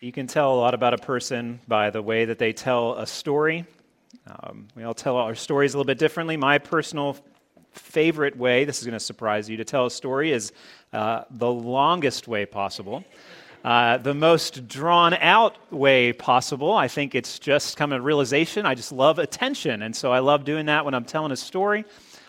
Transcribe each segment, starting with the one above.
You can tell a lot about a person by the way that they tell a story. Um, we all tell our stories a little bit differently. My personal favorite way, this is going to surprise you, to tell a story is uh, the longest way possible. Uh, the most drawn out way possible. I think it's just come a realization. I just love attention. And so I love doing that when I'm telling a story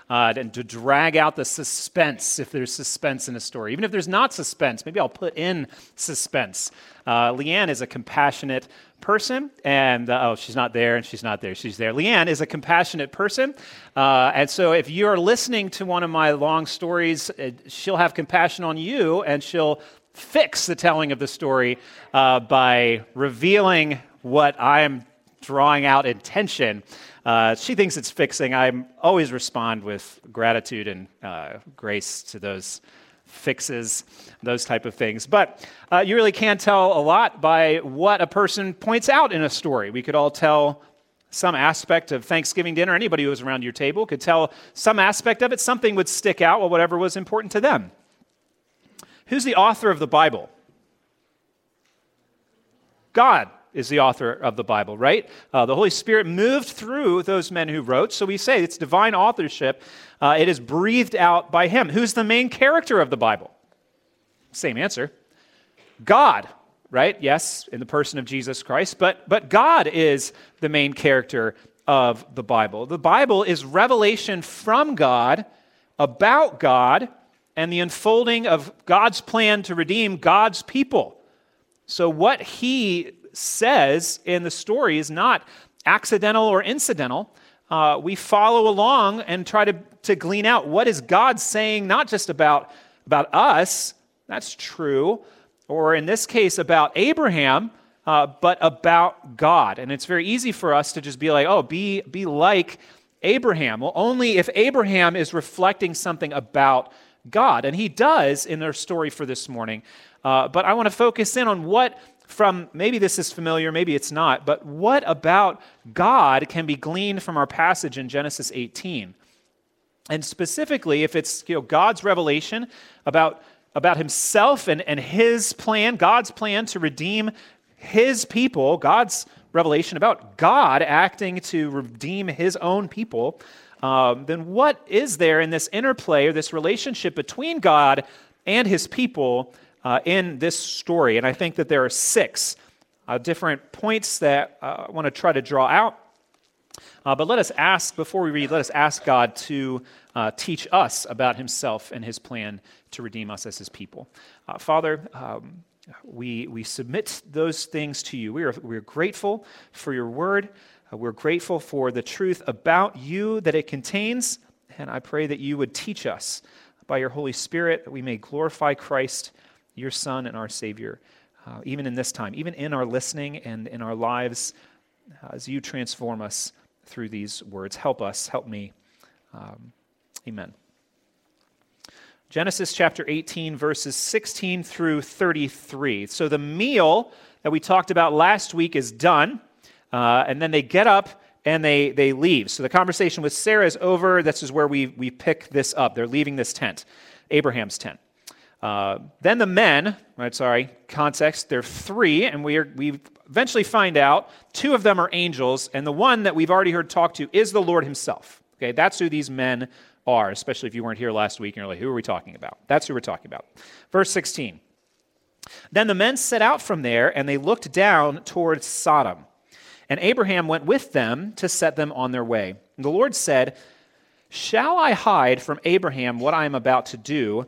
uh, and to drag out the suspense if there's suspense in a story. Even if there's not suspense, maybe I'll put in suspense. Uh, Leanne is a compassionate person, and uh, oh, she's not there, and she's not there, she's there. Leanne is a compassionate person, uh, and so if you're listening to one of my long stories, uh, she'll have compassion on you, and she'll fix the telling of the story uh, by revealing what I am drawing out intention. Uh, she thinks it's fixing. I always respond with gratitude and uh, grace to those fixes, those type of things. But uh, you really can tell a lot by what a person points out in a story. We could all tell some aspect of Thanksgiving dinner. Anybody who was around your table could tell some aspect of it. Something would stick out, or whatever was important to them. Who's the author of the Bible? God is the author of the Bible, right? Uh, the Holy Spirit moved through those men who wrote. So we say it's divine authorship. Uh, it is breathed out by Him. Who's the main character of the Bible? Same answer God, right? Yes, in the person of Jesus Christ, but, but God is the main character of the Bible. The Bible is revelation from God about God and the unfolding of God's plan to redeem God's people. So, what He says in the story is not accidental or incidental. Uh, we follow along and try to, to glean out what is God saying, not just about, about us, that's true, or in this case about Abraham, uh, but about God. And it's very easy for us to just be like, oh, be, be like Abraham. Well, only if Abraham is reflecting something about God. And he does in our story for this morning. Uh, but I want to focus in on what from maybe this is familiar, maybe it's not, but what about God can be gleaned from our passage in Genesis 18? And specifically, if it's you know, God's revelation about, about himself and, and his plan, God's plan to redeem his people, God's revelation about God acting to redeem his own people, um, then what is there in this interplay or this relationship between God and his people uh, in this story. And I think that there are six uh, different points that uh, I want to try to draw out. Uh, but let us ask, before we read, let us ask God to uh, teach us about himself and his plan to redeem us as his people. Uh, Father, um, we, we submit those things to you. We are, we are grateful for your word. we're grateful for the truth about you that it contains. And I pray that you would teach us by your Holy Spirit that we may glorify Christ your Son and our Savior, uh, even in this time, even in our listening and in our lives, uh, as you transform us through these words. Help us, help me. Um, amen. Genesis chapter 18, verses 16 through 33. So the meal that we talked about last week is done, uh, and then they get up and they, they leave. So the conversation with Sarah is over. This is where we, we pick this up. They're leaving this tent, Abraham's tent. Uh, then the men, right, sorry, context, they're three, and we, are, we eventually find out two of them are angels, and the one that we've already heard talk to is the Lord himself. Okay, that's who these men are, especially if you weren't here last week and you're like, who are we talking about? That's who we're talking about. Verse 16. Then the men set out from there, and they looked down towards Sodom. And Abraham went with them to set them on their way. And the Lord said, Shall I hide from Abraham what I am about to do?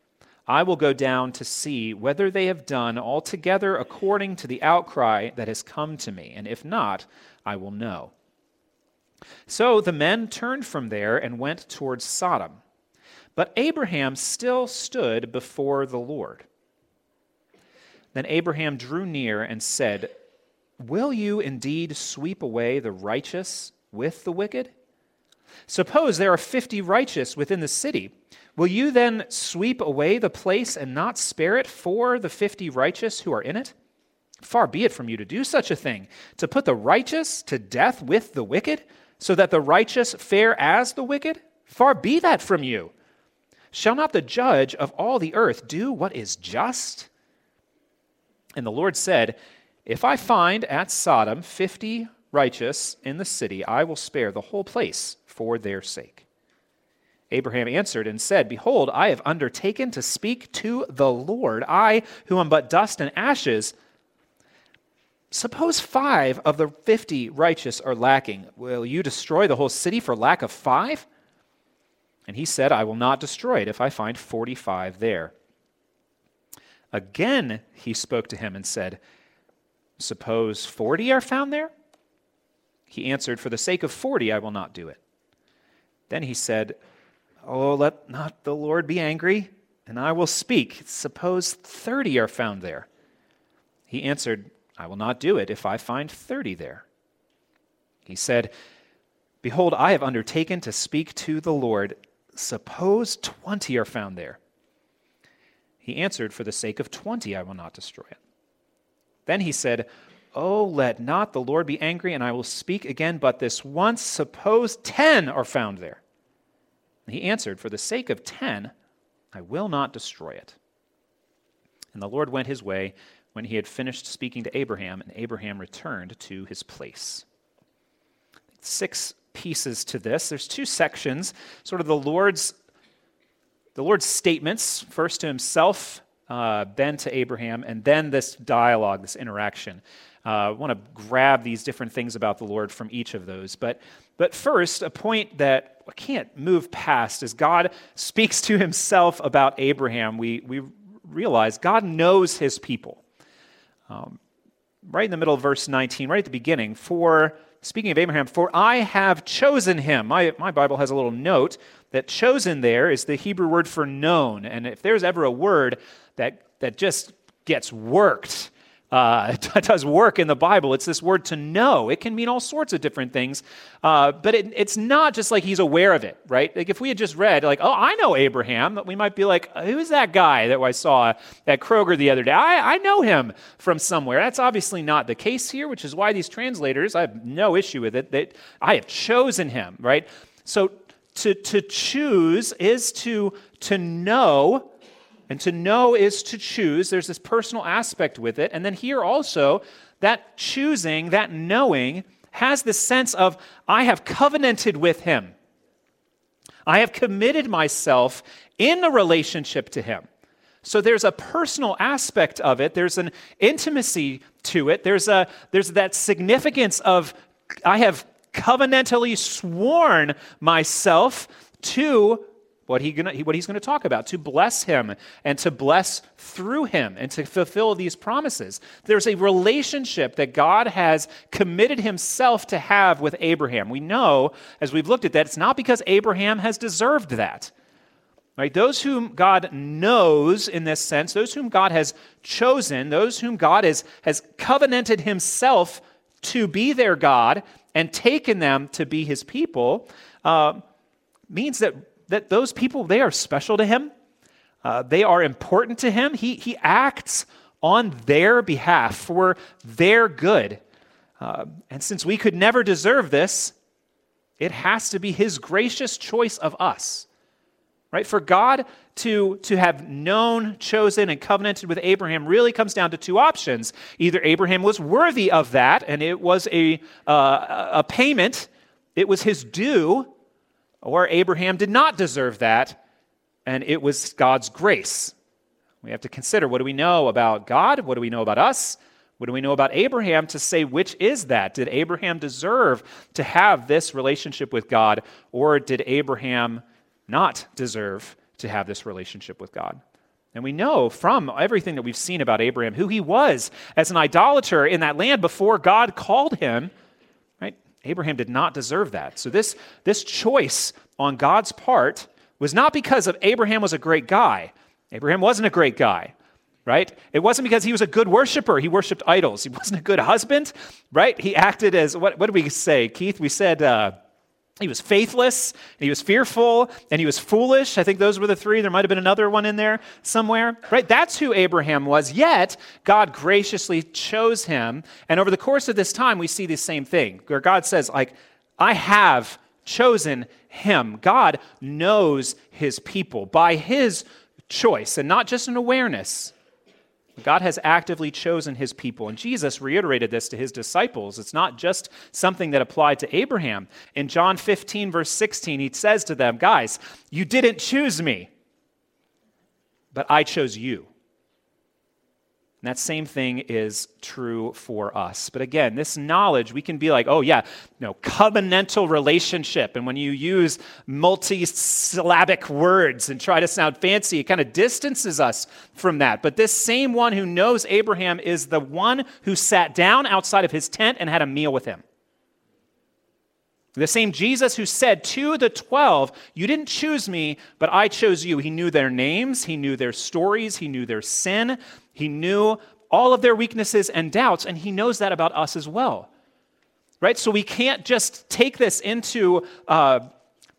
I will go down to see whether they have done altogether according to the outcry that has come to me, and if not, I will know. So the men turned from there and went towards Sodom. But Abraham still stood before the Lord. Then Abraham drew near and said, Will you indeed sweep away the righteous with the wicked? Suppose there are fifty righteous within the city. Will you then sweep away the place and not spare it for the fifty righteous who are in it? Far be it from you to do such a thing, to put the righteous to death with the wicked, so that the righteous fare as the wicked? Far be that from you. Shall not the judge of all the earth do what is just? And the Lord said, If I find at Sodom fifty righteous in the city, I will spare the whole place for their sake. Abraham answered and said, Behold, I have undertaken to speak to the Lord, I who am but dust and ashes. Suppose five of the fifty righteous are lacking. Will you destroy the whole city for lack of five? And he said, I will not destroy it if I find forty five there. Again he spoke to him and said, Suppose forty are found there? He answered, For the sake of forty, I will not do it. Then he said, Oh, let not the Lord be angry, and I will speak. Suppose thirty are found there. He answered, I will not do it if I find thirty there. He said, Behold, I have undertaken to speak to the Lord. Suppose twenty are found there. He answered, For the sake of twenty, I will not destroy it. Then he said, Oh, let not the Lord be angry, and I will speak again but this once. Suppose ten are found there. He answered, For the sake of ten, I will not destroy it. And the Lord went his way when he had finished speaking to Abraham, and Abraham returned to his place. Six pieces to this. There's two sections, sort of the Lord's the Lord's statements, first to himself, uh, then to Abraham, and then this dialogue, this interaction. Uh, I want to grab these different things about the Lord from each of those. But, but first, a point that I can't move past as God speaks to himself about Abraham. We, we realize God knows his people. Um, right in the middle of verse 19, right at the beginning, for speaking of Abraham, for I have chosen him. My, my Bible has a little note that chosen there is the Hebrew word for known. And if there's ever a word that, that just gets worked, uh, does work in the Bible. It's this word to know. It can mean all sorts of different things, uh, but it, it's not just like he's aware of it, right? Like if we had just read, like, oh, I know Abraham, we might be like, who's that guy that I saw at Kroger the other day? I, I know him from somewhere. That's obviously not the case here, which is why these translators, I have no issue with it, that I have chosen him, right? So to, to choose is to, to know and to know is to choose. There's this personal aspect with it. And then here also, that choosing, that knowing, has this sense of, I have covenanted with him. I have committed myself in a relationship to him. So there's a personal aspect of it, there's an intimacy to it, there's, a, there's that significance of, I have covenantally sworn myself to what, he gonna, what he's going to talk about, to bless him and to bless through him and to fulfill these promises. There's a relationship that God has committed himself to have with Abraham. We know, as we've looked at that, it's not because Abraham has deserved that. Right? Those whom God knows in this sense, those whom God has chosen, those whom God has, has covenanted himself to be their God and taken them to be his people, uh, means that that those people, they are special to him. Uh, they are important to him. He, he acts on their behalf for their good. Uh, and since we could never deserve this, it has to be his gracious choice of us. Right? For God to, to have known, chosen, and covenanted with Abraham really comes down to two options. Either Abraham was worthy of that, and it was a, uh, a payment, it was his due, or Abraham did not deserve that, and it was God's grace. We have to consider what do we know about God? What do we know about us? What do we know about Abraham to say which is that? Did Abraham deserve to have this relationship with God, or did Abraham not deserve to have this relationship with God? And we know from everything that we've seen about Abraham who he was as an idolater in that land before God called him Abraham did not deserve that. So, this, this choice on God's part was not because of Abraham was a great guy. Abraham wasn't a great guy. right? It wasn't because he was a good worshiper. He worshiped idols. He wasn't a good husband, right? He acted as, what, what did we say, Keith? We said uh, he was faithless, and he was fearful, and he was foolish. I think those were the three. There might have been another one in there somewhere, right? That's who Abraham was. Yet, God graciously chose him. And over the course of this time, we see the same thing where God says, like, I have chosen him. God knows his people by his choice and not just an awareness. God has actively chosen his people. And Jesus reiterated this to his disciples. It's not just something that applied to Abraham. In John 15, verse 16, he says to them, Guys, you didn't choose me, but I chose you. And that same thing is true for us. But again, this knowledge, we can be like, oh, yeah, no, covenantal relationship. And when you use multi syllabic words and try to sound fancy, it kind of distances us from that. But this same one who knows Abraham is the one who sat down outside of his tent and had a meal with him. The same Jesus who said to the 12, You didn't choose me, but I chose you. He knew their names, he knew their stories, he knew their sin, he knew all of their weaknesses and doubts, and he knows that about us as well. Right? So we can't just take this into uh,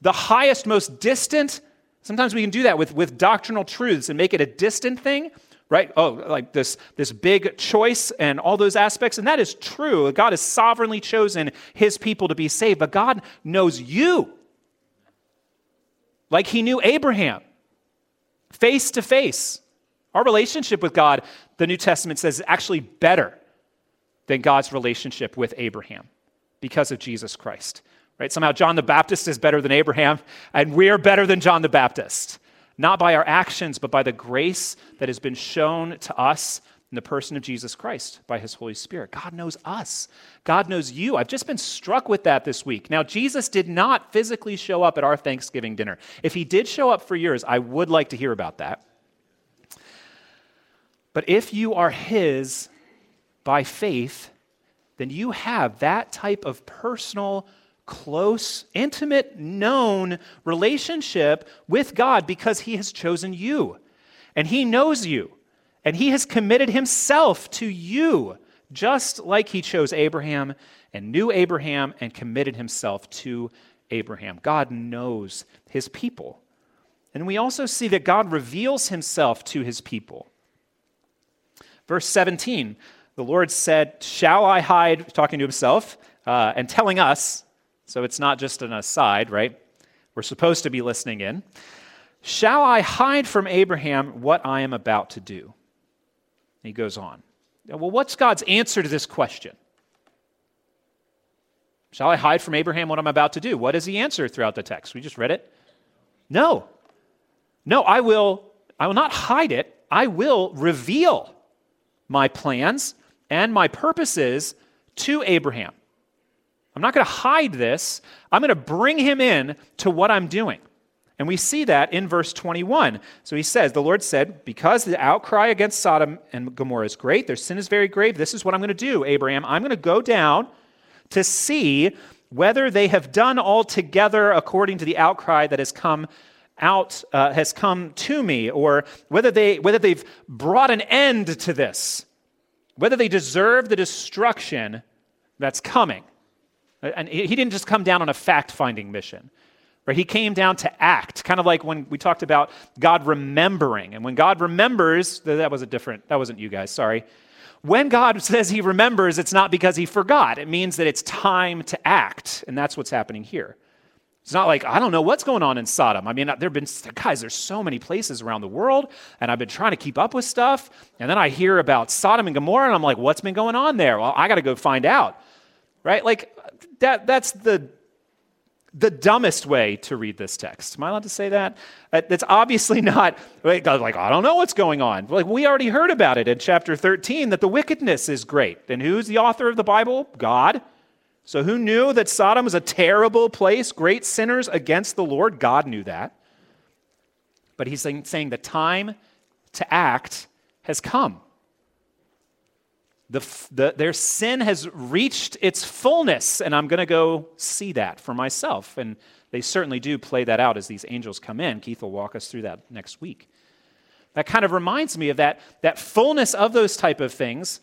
the highest, most distant. Sometimes we can do that with, with doctrinal truths and make it a distant thing, right? Oh, like this, this big choice and all those aspects. And that is true. God has sovereignly chosen his people to be saved, but God knows you. Like he knew Abraham face to face. Our relationship with God, the New Testament says, is actually better than God's relationship with Abraham because of Jesus Christ. Right? Somehow John the Baptist is better than Abraham, and we're better than John the Baptist. Not by our actions, but by the grace that has been shown to us in the person of Jesus Christ by his Holy Spirit. God knows us. God knows you. I've just been struck with that this week. Now, Jesus did not physically show up at our Thanksgiving dinner. If he did show up for yours, I would like to hear about that. But if you are His by faith, then you have that type of personal, close, intimate, known relationship with God because He has chosen you. And He knows you. And He has committed Himself to you, just like He chose Abraham and knew Abraham and committed Himself to Abraham. God knows His people. And we also see that God reveals Himself to His people. Verse 17, the Lord said, Shall I hide, talking to himself, uh, and telling us, so it's not just an aside, right? We're supposed to be listening in. Shall I hide from Abraham what I am about to do? He goes on. Well, what's God's answer to this question? Shall I hide from Abraham what I'm about to do? What does he answer throughout the text? We just read it. No. No, I will I will not hide it. I will reveal my plans and my purposes to Abraham. I'm not going to hide this. I'm going to bring him in to what I'm doing. And we see that in verse 21. So he says, The Lord said, Because the outcry against Sodom and Gomorrah is great, their sin is very grave, this is what I'm going to do, Abraham. I'm going to go down to see whether they have done altogether according to the outcry that has come out uh, has come to me, or whether, they, whether they've brought an end to this, whether they deserve the destruction that's coming. Uh, and he didn't just come down on a fact finding mission. Right? He came down to act, kind of like when we talked about God remembering. And when God remembers, that was a different, that wasn't you guys, sorry. When God says he remembers, it's not because he forgot. It means that it's time to act. And that's what's happening here. It's not like, I don't know what's going on in Sodom. I mean, uh, there have been, guys, there's so many places around the world, and I've been trying to keep up with stuff. And then I hear about Sodom and Gomorrah, and I'm like, what's been going on there? Well, I got to go find out. Right? Like, that, that's the, the dumbest way to read this text. Am I allowed to say that? Uh, that's obviously not, uh, like, I don't know what's going on. Like, we already heard about it in chapter 13 that the wickedness is great. And who's the author of the Bible? God. So, who knew that Sodom was a terrible place, great sinners against the Lord? God knew that. But he's saying, saying the time to act has come. The, the, their sin has reached its fullness, and I'm going to go see that for myself. And they certainly do play that out as these angels come in. Keith will walk us through that next week. That kind of reminds me of that, that fullness of those type of things.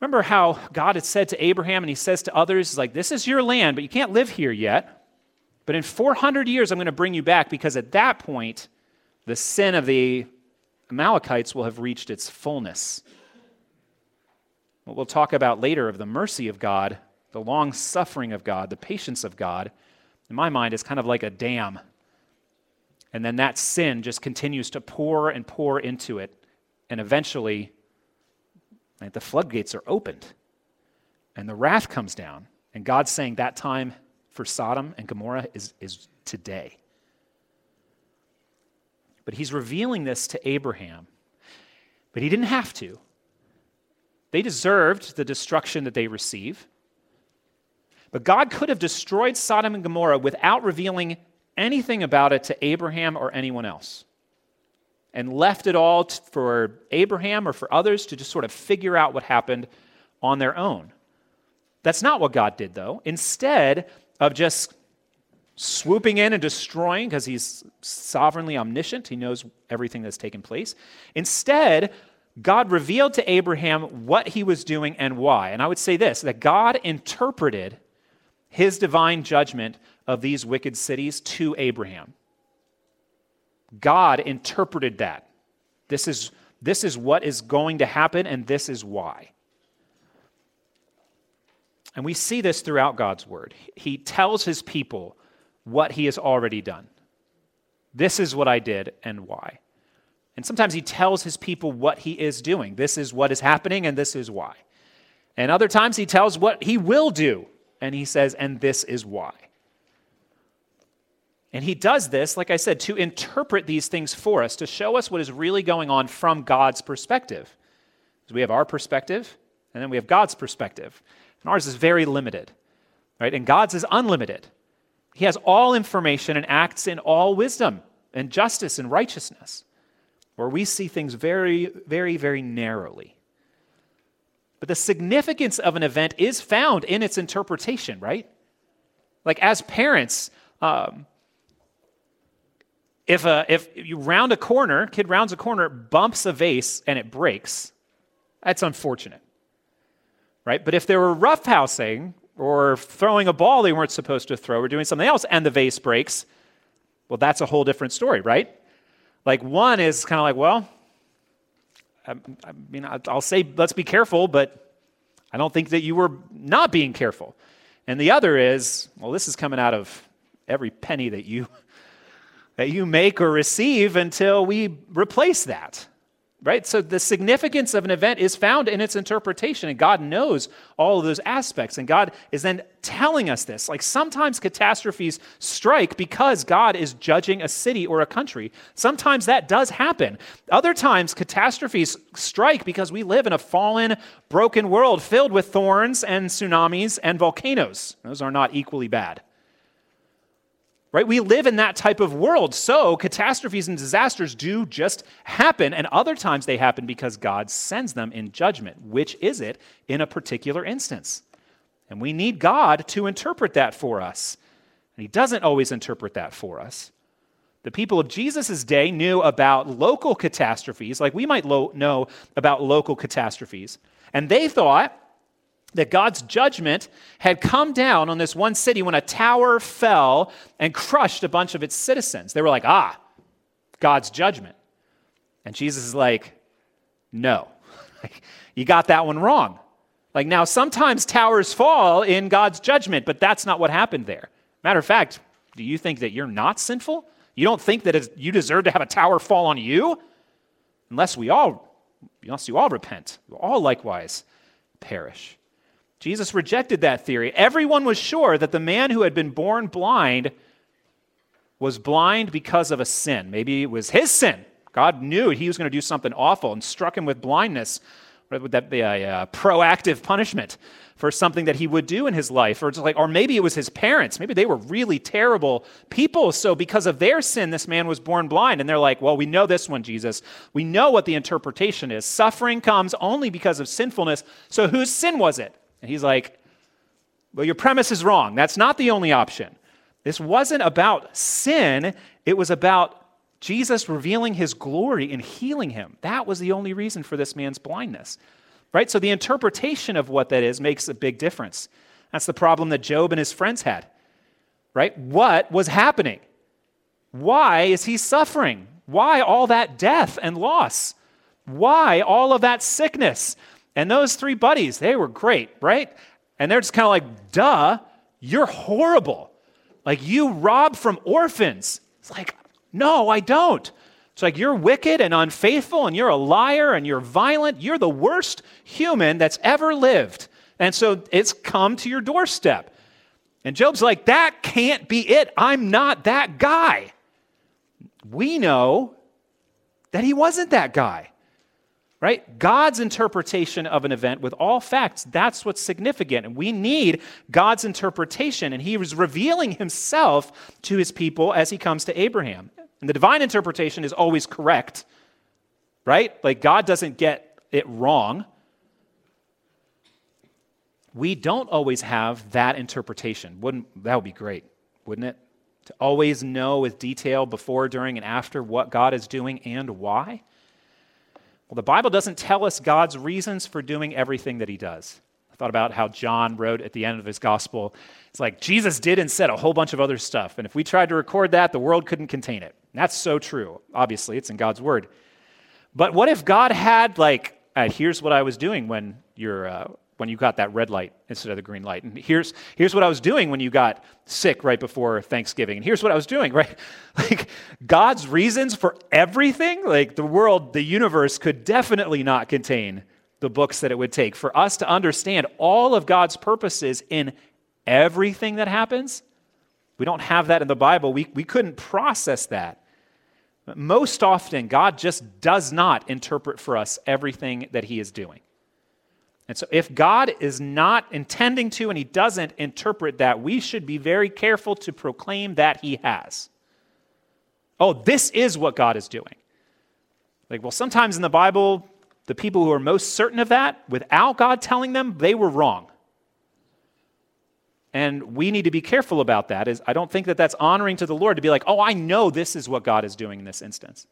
Remember how God had said to Abraham, and he says to others, like, this is your land, but you can't live here yet. But in 400 years, I'm going to bring you back because at that point, the sin of the Amalekites will have reached its fullness. What we'll talk about later of the mercy of God, the long suffering of God, the patience of God, in my mind, is kind of like a dam. And then that sin just continues to pour and pour into it. And eventually, like, the floodgates are opened. And the wrath comes down. And God's saying that time for Sodom and Gomorrah is, is today. But he's revealing this to Abraham. But he didn't have to. They deserved the destruction that they receive. But God could have destroyed Sodom and Gomorrah without revealing anything about it to Abraham or anyone else and left it all t- for Abraham or for others to just sort of figure out what happened on their own. That's not what God did, though. Instead of just swooping in and destroying, because he's sovereignly omniscient, he knows everything that's taken place. Instead, God revealed to Abraham what he was doing and why. And I would say this that God interpreted his divine judgment of these wicked cities to Abraham. God interpreted that. This is, this is what is going to happen, and this is why. And we see this throughout God's word. He tells his people what he has already done. This is what I did and why. And sometimes he tells his people what he is doing. This is what is happening, and this is why. And other times he tells what he will do, and he says, and this is why. And he does this, like I said, to interpret these things for us, to show us what is really going on from God's perspective. Because we have our perspective, and then we have God's perspective. And ours is very limited, right? And God's is unlimited. He has all information and acts in all wisdom and justice and righteousness, where we see things very, very, very narrowly. But the significance of an event is found in its interpretation, right? Like as parents, um, if, a, if you round a corner, kid rounds a corner, bumps a vase, and it breaks, that's unfortunate. Right? But if they were roughhousing or throwing a ball they weren't supposed to throw or doing something else and the vase breaks, well, that's a whole different story, right? Like one is kind of like, well, I, I mean, I'll say let's be careful, but I don't think that you were not being careful. And the other is, well, this is coming out of every penny that you that you make or receive until we replace that. Right? So the significance of an event is found in its interpretation, and God knows all of those aspects. And God is then telling us this. Like sometimes catastrophes strike because God is judging a city or a country. Sometimes that does happen. Other times, catastrophes strike because we live in a fallen, broken world filled with thorns and tsunamis and volcanoes. Those are not equally bad right? We live in that type of world. So catastrophes and disasters do just happen. And other times they happen because God sends them in judgment. Which is it in a particular instance? And we need God to interpret that for us. And He doesn't always interpret that for us. The people of Jesus' day knew about local catastrophes, like we might lo- know about local catastrophes. And they thought that God's judgment had come down on this one city when a tower fell and crushed a bunch of its citizens. They were like, ah, God's judgment. And Jesus is like, no, you got that one wrong. Like, now, sometimes towers fall in God's judgment, but that's not what happened there. Matter of fact, do you think that you're not sinful? You don't think that you deserve to have a tower fall on you? Unless we all, unless you all repent, you all likewise perish. Jesus rejected that theory. Everyone was sure that the man who had been born blind was blind because of a sin. Maybe it was his sin. God knew he was going to do something awful and struck him with blindness. Would that be a, a proactive punishment for something that he would do in his life? Or, like, or maybe it was his parents. Maybe they were really terrible people. So, because of their sin, this man was born blind. And they're like, well, we know this one, Jesus. We know what the interpretation is. Suffering comes only because of sinfulness. So, whose sin was it? And he's like, Well, your premise is wrong. That's not the only option. This wasn't about sin, it was about Jesus revealing his glory and healing him. That was the only reason for this man's blindness. Right? So the interpretation of what that is makes a big difference. That's the problem that Job and his friends had. Right? What was happening? Why is he suffering? Why all that death and loss? Why all of that sickness? And those three buddies, they were great, right? And they're just kind of like, duh, you're horrible. Like, you rob from orphans. It's like, no, I don't. It's like, you're wicked and unfaithful, and you're a liar, and you're violent. You're the worst human that's ever lived. And so it's come to your doorstep. And Job's like, that can't be it. I'm not that guy. We know that he wasn't that guy right? God's interpretation of an event with all facts, that's what's significant. And we need God's interpretation. And he was revealing himself to his people as he comes to Abraham. And the divine interpretation is always correct, right? Like God doesn't get it wrong. We don't always have that interpretation. Wouldn't that would be great, wouldn't it? To always know with detail before, during, and after what God is doing and why. Well, the Bible doesn't tell us God's reasons for doing everything that he does. I thought about how John wrote at the end of his gospel. It's like Jesus did and said a whole bunch of other stuff. And if we tried to record that, the world couldn't contain it. And that's so true. Obviously, it's in God's word. But what if God had, like, uh, here's what I was doing when you're. Uh, when you got that red light instead of the green light. And here's, here's what I was doing when you got sick right before Thanksgiving. And here's what I was doing, right? Like God's reasons for everything, like the world, the universe could definitely not contain the books that it would take for us to understand all of God's purposes in everything that happens. We don't have that in the Bible. We, we couldn't process that. Most often, God just does not interpret for us everything that He is doing. And so, if God is not intending to and He doesn't interpret that, we should be very careful to proclaim that He has. Oh, this is what God is doing. Like, well, sometimes in the Bible, the people who are most certain of that, without God telling them, they were wrong. And we need to be careful about that. Is I don't think that that's honoring to the Lord to be like, "Oh, I know this is what God is doing in this instance."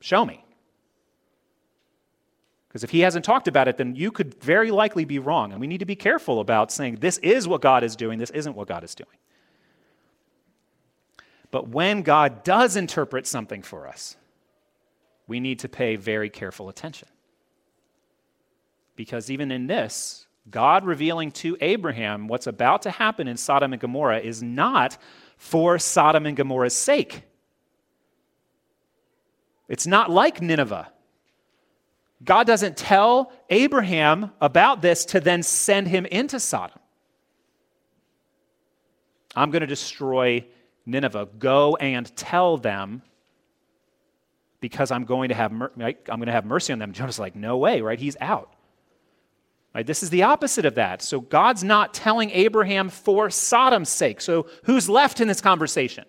Show me. Because if he hasn't talked about it, then you could very likely be wrong. And we need to be careful about saying, this is what God is doing, this isn't what God is doing. But when God does interpret something for us, we need to pay very careful attention. Because even in this, God revealing to Abraham what's about to happen in Sodom and Gomorrah is not for Sodom and Gomorrah's sake. It's not like Nineveh God doesn't tell Abraham about this to then send him into Sodom. I'm going to destroy Nineveh. Go and tell them because I'm going to have mer- I'm going to have mercy on them. Jonah's like, no way, right? He's out. Right? This is the opposite of that. So God's not telling Abraham for Sodom's sake. So who's left in this conversation?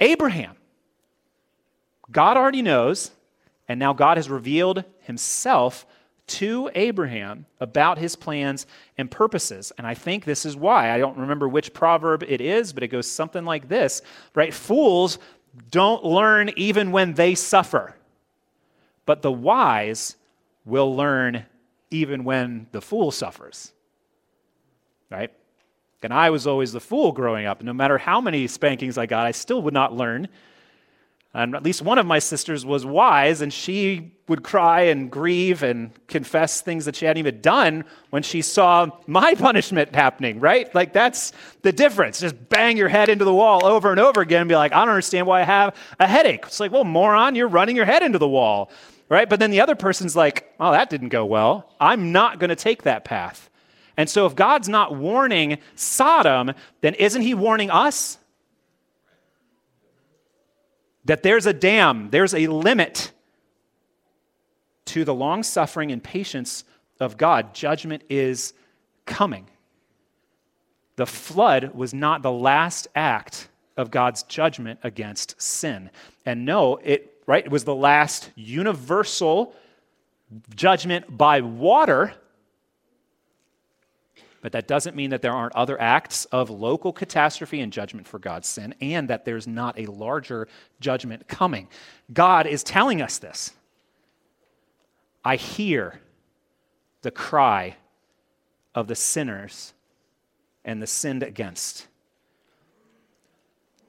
Abraham. God already knows and now God has revealed himself to Abraham about his plans and purposes. And I think this is why. I don't remember which proverb it is, but it goes something like this, right? Fools don't learn even when they suffer, but the wise will learn even when the fool suffers, right? And I was always the fool growing up. No matter how many spankings I got, I still would not learn and at least one of my sisters was wise, and she would cry and grieve and confess things that she hadn't even done when she saw my punishment happening, right? Like, that's the difference. Just bang your head into the wall over and over again and be like, I don't understand why I have a headache. It's like, well, moron, you're running your head into the wall, right? But then the other person's like, oh, that didn't go well. I'm not going to take that path. And so, if God's not warning Sodom, then isn't He warning us? That there's a dam, there's a limit to the long suffering and patience of God. Judgment is coming. The flood was not the last act of God's judgment against sin. And no, it right, it was the last universal judgment by water. But that doesn't mean that there aren't other acts of local catastrophe and judgment for God's sin, and that there's not a larger judgment coming. God is telling us this. I hear the cry of the sinners and the sinned against.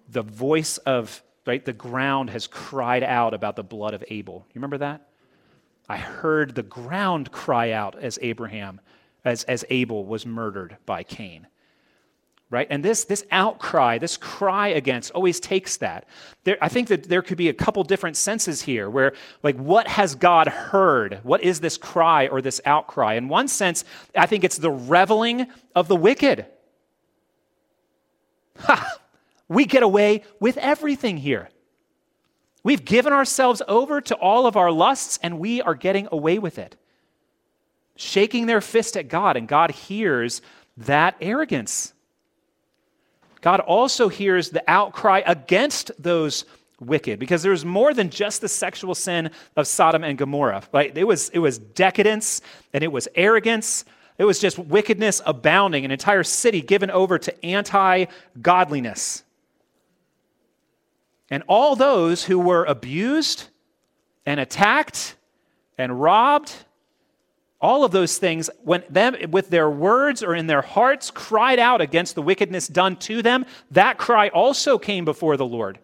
The voice of, right, the ground has cried out about the blood of Abel. You remember that? I heard the ground cry out as Abraham, as, as Abel was murdered by Cain right? And this, this outcry, this cry against, always takes that. There, I think that there could be a couple different senses here where, like, what has God heard? What is this cry or this outcry? In one sense, I think it's the reveling of the wicked. Ha! We get away with everything here. We've given ourselves over to all of our lusts and we are getting away with it. Shaking their fist at God, and God hears that arrogance. God also hears the outcry against those wicked because there's more than just the sexual sin of Sodom and Gomorrah. Right? It was, it was decadence and it was arrogance. It was just wickedness abounding, an entire city given over to anti godliness. And all those who were abused and attacked and robbed all of those things, when them with their words or in their hearts cried out against the wickedness done to them, that cry also came before the Lord.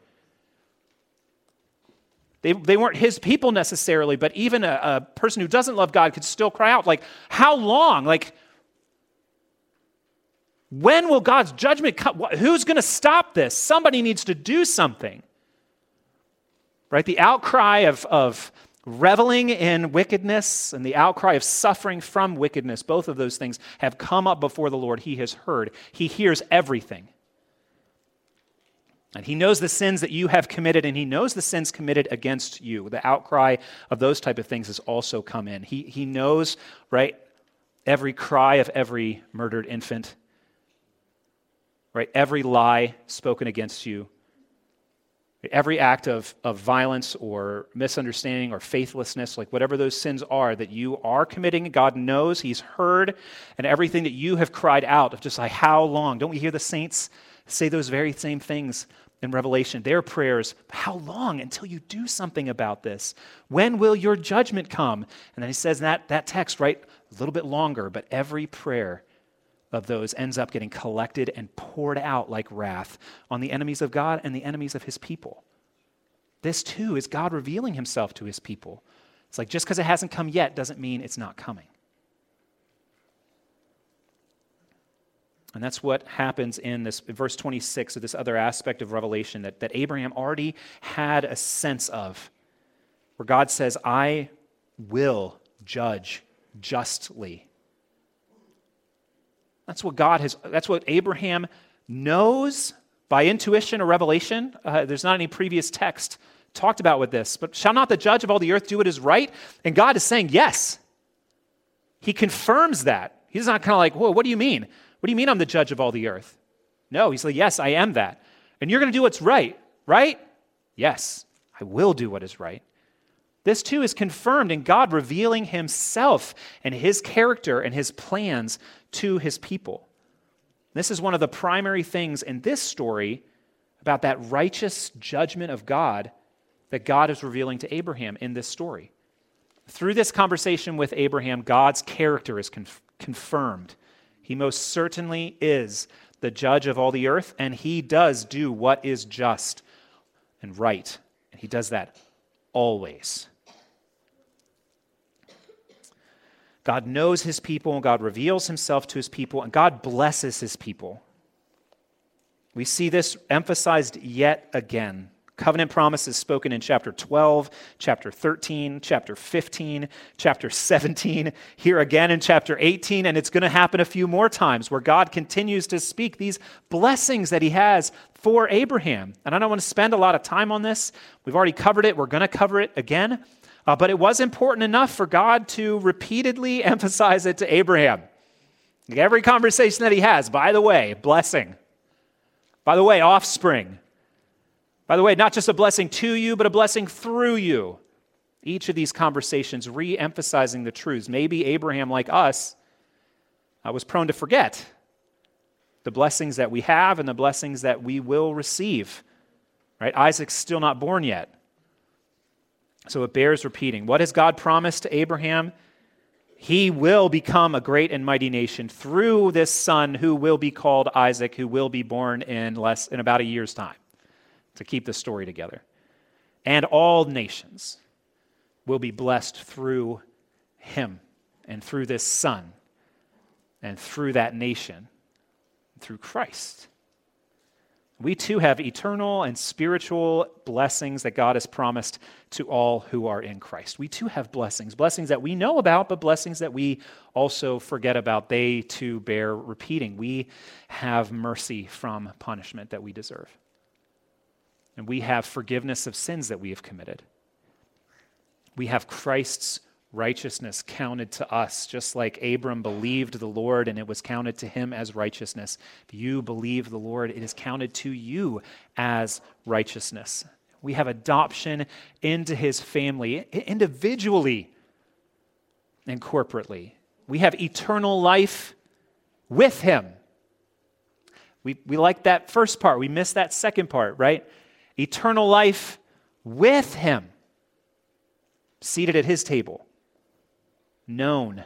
They, they weren't his people necessarily, but even a, a person who doesn't love God could still cry out, like, how long? Like, when will God's judgment come? Who's going to stop this? Somebody needs to do something. Right? The outcry of, of reveling in wickedness and the outcry of suffering from wickedness, both of those things have come up before the Lord. He has heard, He hears everything. And He knows the sins that you have committed, and He knows the sins committed against you. The outcry of those type of things has also come in. He, he knows, right, every cry of every murdered infant, right, every lie spoken against you Every act of, of violence or misunderstanding or faithlessness, like whatever those sins are that you are committing, God knows, He's heard, and everything that you have cried out of just like, how long? Don't we hear the saints say those very same things in Revelation? Their prayers, how long until you do something about this? When will your judgment come? And then He says that, that text, right, a little bit longer, but every prayer of those ends up getting collected and poured out like wrath on the enemies of God and the enemies of his people. This too is God revealing himself to his people. It's like just because it hasn't come yet doesn't mean it's not coming. And that's what happens in this verse 26 of this other aspect of Revelation that, that Abraham already had a sense of, where God says, I will judge justly. That's what God has, that's what Abraham knows by intuition or revelation. Uh, there's not any previous text talked about with this. But shall not the judge of all the earth do what is right? And God is saying yes. He confirms that. He's not kind of like, whoa, what do you mean? What do you mean I'm the judge of all the earth? No, he's like, yes, I am that. And you're going to do what's right, right? Yes, I will do what is right. This too is confirmed in God revealing himself and his character and his plans to his people. This is one of the primary things in this story about that righteous judgment of God that God is revealing to Abraham in this story. Through this conversation with Abraham, God's character is conf- confirmed. He most certainly is the judge of all the earth, and he does do what is just and right. And he does that always. God knows his people, and God reveals himself to his people, and God blesses his people. We see this emphasized yet again. Covenant promises spoken in chapter 12, chapter 13, chapter 15, chapter 17, here again in chapter 18, and it's going to happen a few more times where God continues to speak these blessings that he has for Abraham. And I don't want to spend a lot of time on this. We've already covered it, we're going to cover it again. Uh, but it was important enough for God to repeatedly emphasize it to Abraham. Every conversation that he has, by the way, blessing. By the way, offspring. By the way, not just a blessing to you, but a blessing through you. Each of these conversations re emphasizing the truths. Maybe Abraham, like us, uh, was prone to forget the blessings that we have and the blessings that we will receive. Right? Isaac's still not born yet. So it bears repeating. What has God promised to Abraham? He will become a great and mighty nation through this son who will be called Isaac, who will be born in less in about a year's time to keep the story together. And all nations will be blessed through him and through this son and through that nation, through Christ. We too have eternal and spiritual blessings that God has promised to all who are in Christ. We too have blessings, blessings that we know about, but blessings that we also forget about. They too bear repeating. We have mercy from punishment that we deserve, and we have forgiveness of sins that we have committed. We have Christ's righteousness counted to us, just like Abram believed the Lord and it was counted to him as righteousness. If you believe the Lord, it is counted to you as righteousness. We have adoption into his family individually and corporately. We have eternal life with him. We, we like that first part. We miss that second part, right? Eternal life with him, seated at his table known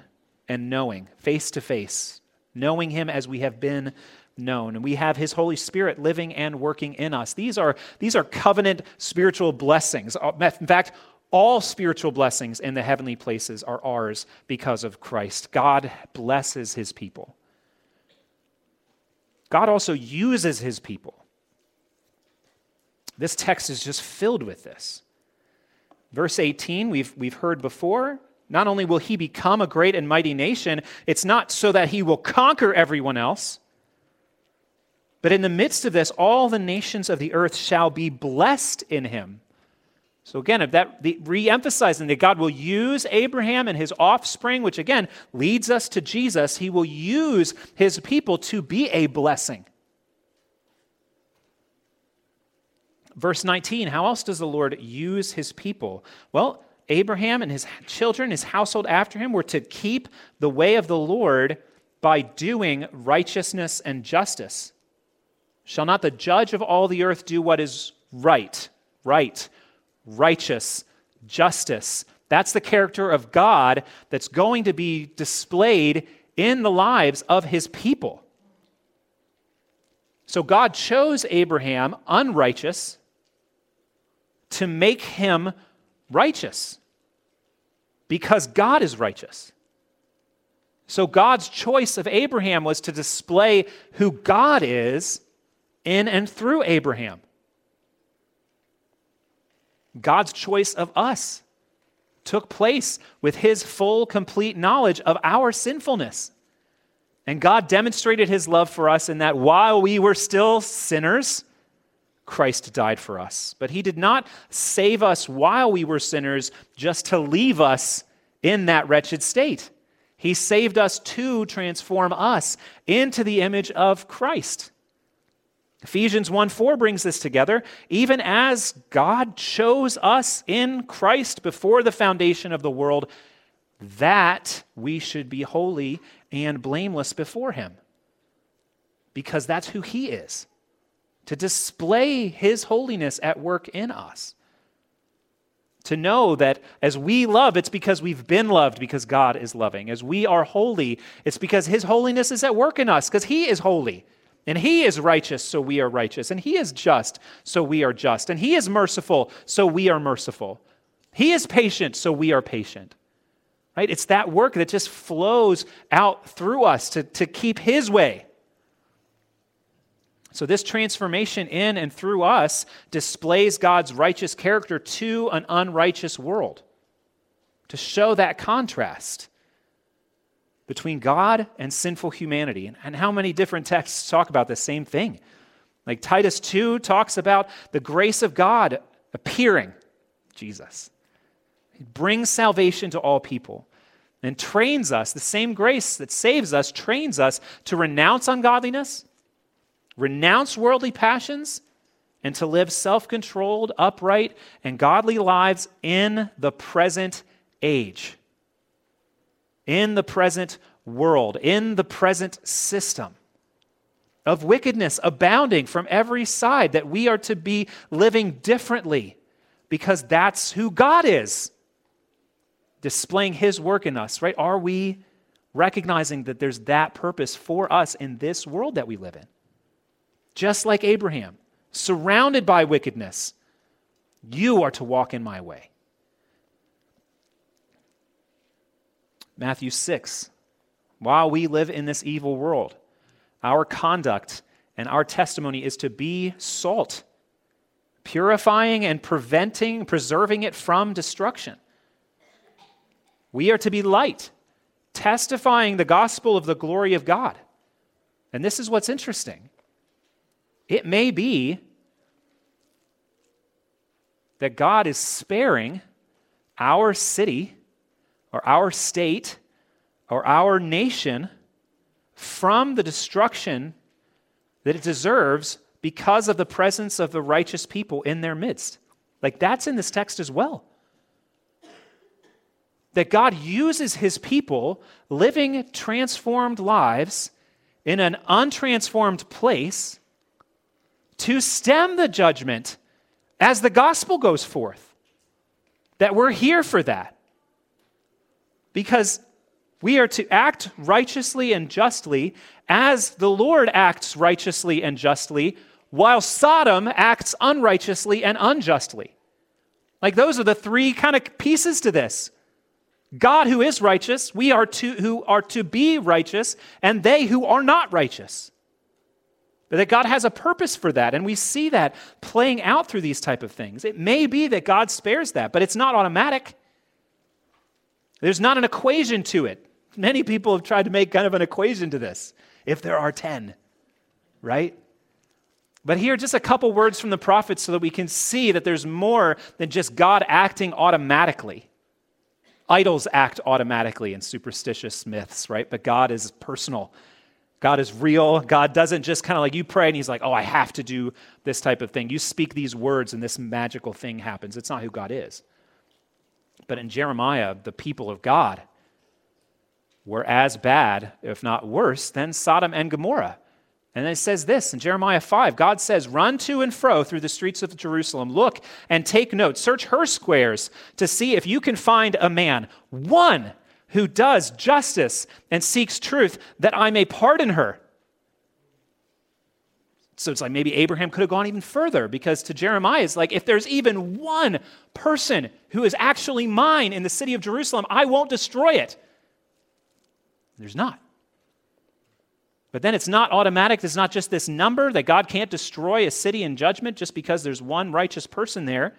and knowing, face to face, knowing Him as we have been known. And we have His Holy Spirit living and working in us. These are, these are covenant spiritual blessings. Uh, in fact, all spiritual blessings in the heavenly places are ours because of Christ. God blesses His people. God also uses His people. This text is just filled with this. Verse 18, we've, we've heard before. Not only will he become a great and mighty nation, it's not so that he will conquer everyone else. But in the midst of this, all the nations of the earth shall be blessed in him. So again, if that re-emphasizing that God will use Abraham and his offspring, which again leads us to Jesus, he will use his people to be a blessing. Verse 19, how else does the Lord use his people? Well, Abraham and his children, his household after him, were to keep the way of the Lord by doing righteousness and justice. Shall not the judge of all the earth do what is right? Right, righteous, justice. That's the character of God that's going to be displayed in the lives of his people. So God chose Abraham, unrighteous, to make him righteous because God is righteous. So God's choice of Abraham was to display who God is in and through Abraham. God's choice of us took place with his full, complete knowledge of our sinfulness. And God demonstrated his love for us in that while we were still sinners, Christ died for us. But he did not save us while we were sinners just to leave us in that wretched state. He saved us to transform us into the image of Christ. Ephesians 1 4 brings this together. Even as God chose us in Christ before the foundation of the world, that we should be holy and blameless before Him. Because that's who He is to display His holiness at work in us. To know that as we love, it's because we've been loved because God is loving. As we are holy, it's because His holiness is at work in us because He is holy. And He is righteous, so we are righteous. And He is just, so we are just. And He is merciful, so we are merciful. He is patient, so we are patient. Right? It's that work that just flows out through us to, to keep His way so, this transformation in and through us displays God's righteous character to an unrighteous world to show that contrast between God and sinful humanity. And how many different texts talk about the same thing? Like Titus 2 talks about the grace of God appearing, Jesus. He brings salvation to all people and trains us, the same grace that saves us, trains us to renounce ungodliness renounce worldly passions, and to live self controlled, upright, and godly lives in the present age. In the present world, in the present system of wickedness abounding from every side, that we are to be living differently because that's who God is, displaying His work in us, right? Are we recognizing that there's that purpose for us in this world that we live in? Just like Abraham, surrounded by wickedness, you are to walk in my way. Matthew 6. While we live in this evil world, our conduct and our testimony is to be salt, purifying and preventing, preserving it from destruction. We are to be light, testifying the gospel of the glory of God. And this is what's interesting. It may be that God is sparing our city or our state or our nation from the destruction that it deserves because of the presence of the righteous people in their midst. Like that's in this text as well. That God uses his people living transformed lives in an untransformed place to stem the judgment as the gospel goes forth. That we're here for that. Because we are to act righteously and justly as the Lord acts righteously and justly, while Sodom acts unrighteously and unjustly. Like those are the three kind of pieces to this. God who is righteous, we are to who are to be righteous, and they who are not righteous. But that God has a purpose for that, and we see that playing out through these type of things. It may be that God spares that, but it's not automatic. There's not an equation to it. Many people have tried to make kind of an equation to this. If there are 10, right? But here, just a couple words from the prophets so that we can see that there's more than just God acting automatically. Idols act automatically in superstitious myths, right? But God is personal. God is real. God doesn't just kind of like you pray and he's like, oh, I have to do this type of thing. You speak these words and this magical thing happens. It's not who God is. But in Jeremiah, the people of God were as bad, if not worse, than Sodom and Gomorrah. And it says this in Jeremiah 5 God says, Run to and fro through the streets of Jerusalem. Look and take note. Search her squares to see if you can find a man, one who does justice and seeks truth, that I may pardon her. So it's like maybe Abraham could have gone even further because to Jeremiah, it's like, if there's even one person who is actually mine in the city of Jerusalem, I won't destroy it. There's not. But then it's not automatic. It's not just this number that God can't destroy a city in judgment just because there's one righteous person there.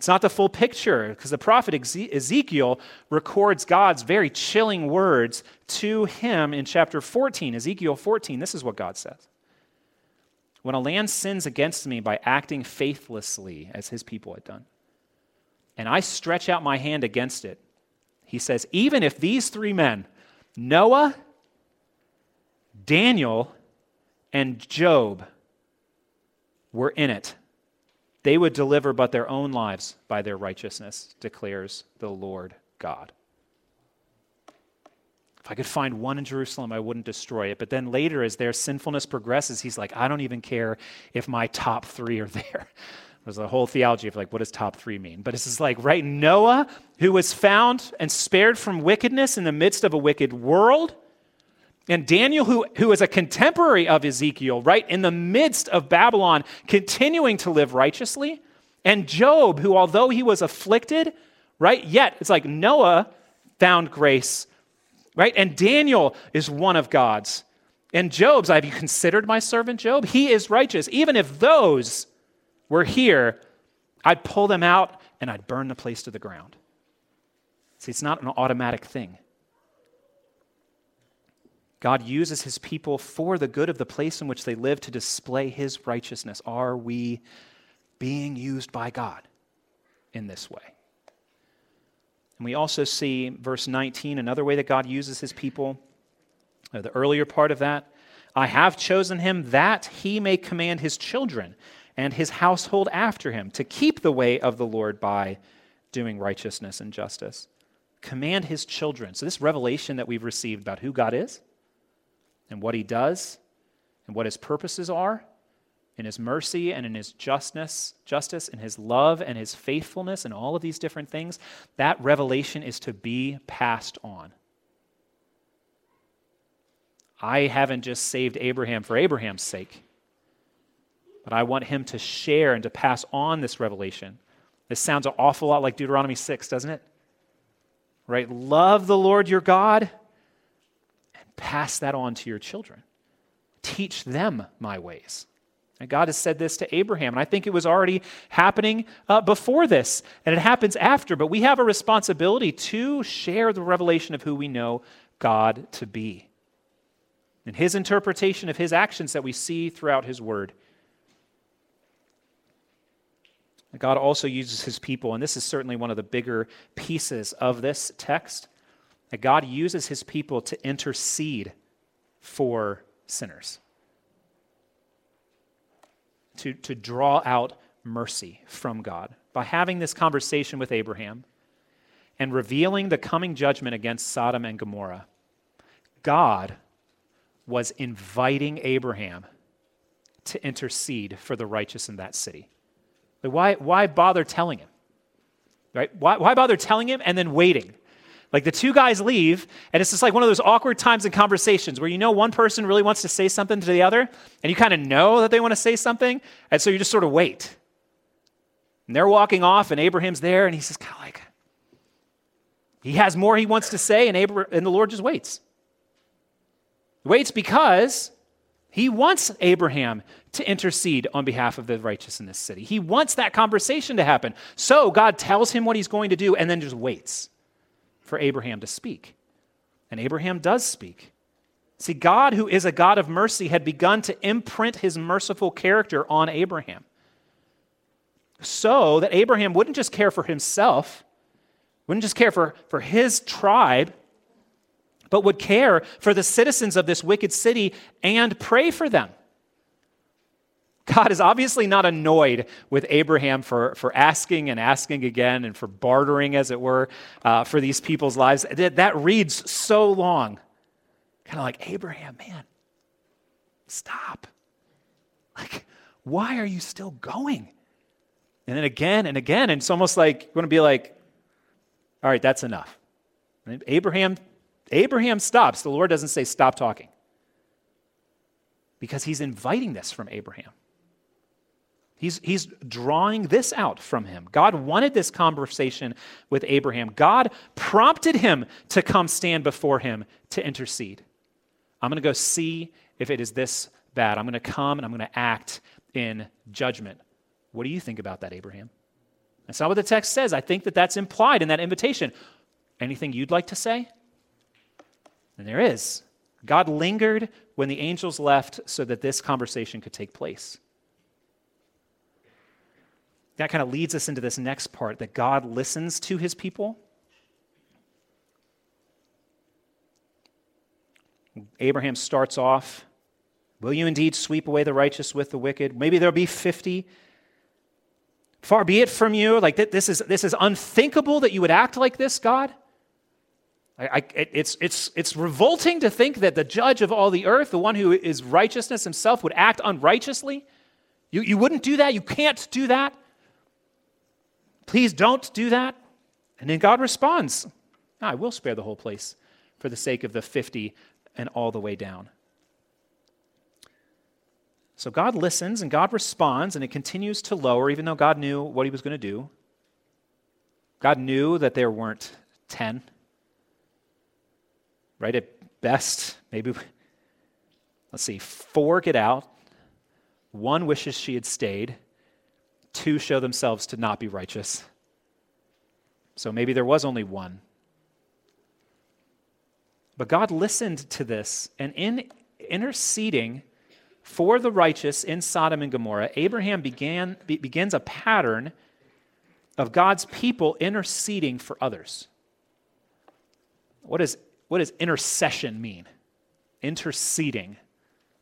It's not the full picture because the prophet Ezekiel records God's very chilling words to him in chapter 14, Ezekiel 14. This is what God says When a land sins against me by acting faithlessly, as his people had done, and I stretch out my hand against it, he says, even if these three men, Noah, Daniel, and Job were in it. They would deliver but their own lives by their righteousness, declares the Lord God. If I could find one in Jerusalem, I wouldn't destroy it. But then later, as their sinfulness progresses, he's like, I don't even care if my top three are there. There's a whole theology of like, what does top three mean? But it's just like, right, Noah, who was found and spared from wickedness in the midst of a wicked world, and Daniel, who, who is a contemporary of Ezekiel, right, in the midst of Babylon, continuing to live righteously, and Job, who, although he was afflicted, right, yet it's like Noah found grace, right, and Daniel is one of God's. And Job's, have you considered my servant Job? He is righteous. Even if those were here, I'd pull them out and I'd burn the place to the ground. See, it's not an automatic thing. God uses his people for the good of the place in which they live to display his righteousness. Are we being used by God in this way? And we also see, verse 19, another way that God uses his people. Uh, the earlier part of that I have chosen him that he may command his children and his household after him to keep the way of the Lord by doing righteousness and justice. command his children. So, this revelation that we've received about who God is and what he does and what his purposes are in his mercy and in his justness, justice and his love and his faithfulness and all of these different things, that revelation is to be passed on. I haven't just saved Abraham for Abraham's sake, but I want him to share and to pass on this revelation. This sounds an awful lot like Deuteronomy 6, doesn't it? Right? Love the Lord your God pass that on to your children. Teach them my ways. And God has said this to Abraham, and I think it was already happening uh, before this, and it happens after, but we have a responsibility to share the revelation of who we know God to be and his interpretation of his actions that we see throughout his word. God also uses his people, and this is certainly one of the bigger pieces of this text, that God uses his people to intercede for sinners, to, to draw out mercy from God. By having this conversation with Abraham and revealing the coming judgment against Sodom and Gomorrah, God was inviting Abraham to intercede for the righteous in that city. Like why, why bother telling him? Right? Why, why bother telling him and then waiting? Like the two guys leave, and it's just like one of those awkward times in conversations where you know one person really wants to say something to the other, and you kind of know that they want to say something, and so you just sort of wait. And they're walking off, and Abraham's there, and he's just kind of like, he has more he wants to say, and, Abraham, and the Lord just waits. He waits because he wants Abraham to intercede on behalf of the righteous in this city. He wants that conversation to happen. So God tells him what he's going to do and then just waits for Abraham to speak. And Abraham does speak. See, God, who is a God of mercy, had begun to imprint his merciful character on Abraham so that Abraham wouldn't just care for himself, wouldn't just care for, for his tribe, but would care for the citizens of this wicked city and pray for them. God is obviously not annoyed with Abraham for, for asking and asking again and for bartering, as it were, uh, for these people's lives. That, that reads so long. Kind of like, Abraham, man, stop. Like, why are you still going? And then again and again. And it's almost like you want to be like, all right, that's enough. And Abraham Abraham stops. The Lord doesn't say, stop talking. Because he's inviting this from Abraham. He's, he's drawing this out from him. God wanted this conversation with Abraham. God prompted him to come stand before him to intercede. I'm going to go see if it is this bad. I'm going to come and I'm going to act in judgment. What do you think about that, Abraham? That's not what the text says. I think that that's implied in that invitation. Anything you'd like to say? And there is. God lingered when the angels left so that this conversation could take place. That kind of leads us into this next part that God listens to his people. Abraham starts off Will you indeed sweep away the righteous with the wicked? Maybe there'll be 50. Far be it from you. Like this is, this is unthinkable that you would act like this, God. I, I, it's, it's, it's revolting to think that the judge of all the earth, the one who is righteousness himself, would act unrighteously. You, you wouldn't do that. You can't do that. Please don't do that. And then God responds ah, I will spare the whole place for the sake of the 50 and all the way down. So God listens and God responds, and it continues to lower, even though God knew what he was going to do. God knew that there weren't 10 right? At best, maybe, let's see, four get out, one wishes she had stayed, two show themselves to not be righteous. So maybe there was only one. But God listened to this, and in interceding for the righteous in Sodom and Gomorrah, Abraham began, be, begins a pattern of God's people interceding for others. What is what does intercession mean? Interceding.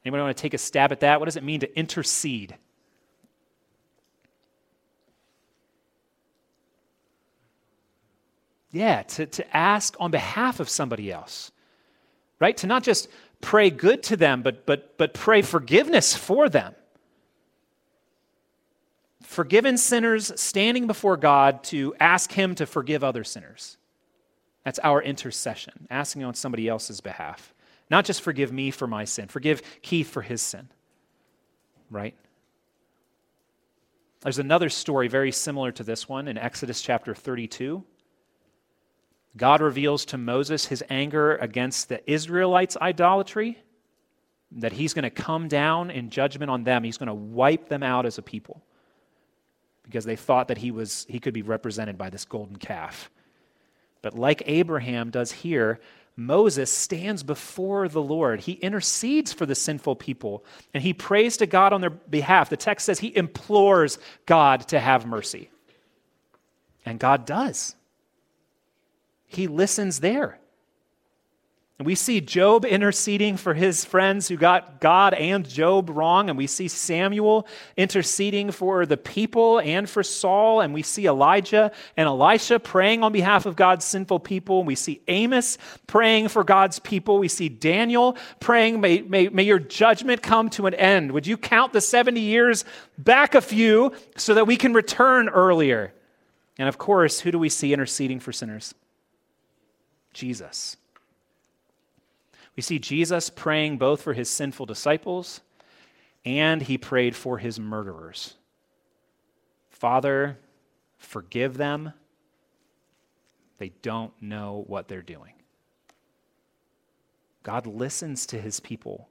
Anybody want to take a stab at that? What does it mean to intercede? Yeah, to, to ask on behalf of somebody else, right? To not just pray good to them, but, but, but pray forgiveness for them. Forgiven sinners standing before God to ask Him to forgive other sinners. That's our intercession, asking on somebody else's behalf. Not just forgive me for my sin, forgive Keith for his sin, right? There's another story very similar to this one in Exodus chapter 32. God reveals to Moses his anger against the Israelites' idolatry, that he's going to come down in judgment on them. He's going to wipe them out as a people because they thought that he, was, he could be represented by this golden calf. But like Abraham does here, Moses stands before the Lord. He intercedes for the sinful people and he prays to God on their behalf. The text says he implores God to have mercy. And God does. He listens there. And we see Job interceding for his friends who got God and Job wrong. And we see Samuel interceding for the people and for Saul. And we see Elijah and Elisha praying on behalf of God's sinful people. And we see Amos praying for God's people. We see Daniel praying, may, may, may your judgment come to an end. Would you count the 70 years back a few so that we can return earlier? And of course, who do we see interceding for sinners? Jesus. We see Jesus praying both for his sinful disciples and he prayed for his murderers. Father, forgive them. They don't know what they're doing. God listens to his people.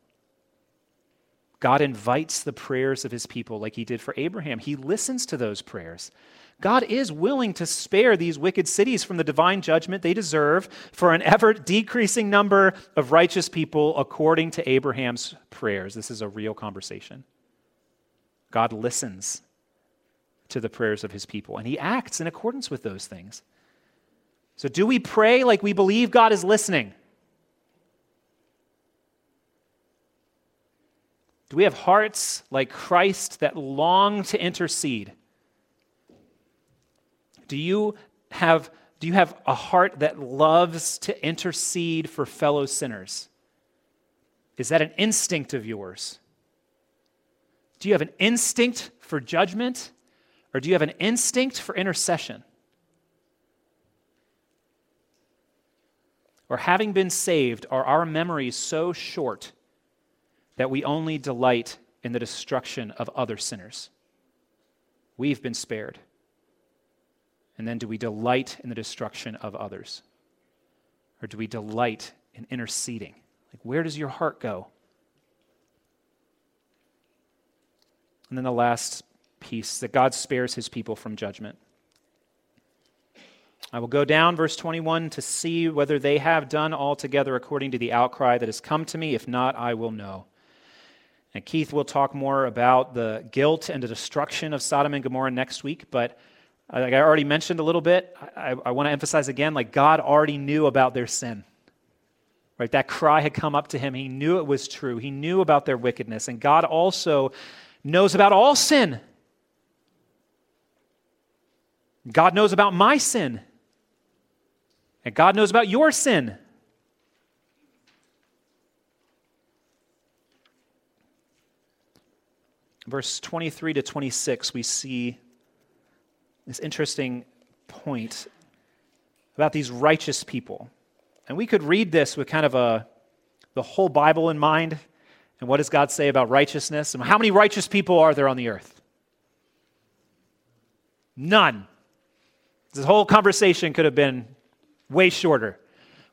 God invites the prayers of his people like he did for Abraham. He listens to those prayers. God is willing to spare these wicked cities from the divine judgment they deserve for an ever decreasing number of righteous people according to Abraham's prayers. This is a real conversation. God listens to the prayers of his people, and he acts in accordance with those things. So, do we pray like we believe God is listening? Do we have hearts like Christ that long to intercede? Do you have, do you have a heart that loves to intercede for fellow sinners? Is that an instinct of yours? Do you have an instinct for judgment or do you have an instinct for intercession? Or having been saved, are our memories so short that we only delight in the destruction of other sinners? We've been spared. And then do we delight in the destruction of others? Or do we delight in interceding? Like, where does your heart go? And then the last piece that God spares his people from judgment. I will go down, verse 21, to see whether they have done altogether according to the outcry that has come to me. If not, I will know. And Keith will talk more about the guilt and the destruction of Sodom and Gomorrah next week, but uh, like I already mentioned a little bit, I, I want to emphasize again like God already knew about their sin. Right? That cry had come up to him. He knew it was true. He knew about their wickedness. And God also knows about all sin. God knows about my sin. And God knows about your sin. Verse 23 to 26, we see this interesting point about these righteous people. And we could read this with kind of a the whole Bible in mind. And what does God say about righteousness? And how many righteous people are there on the earth? None. This whole conversation could have been way shorter.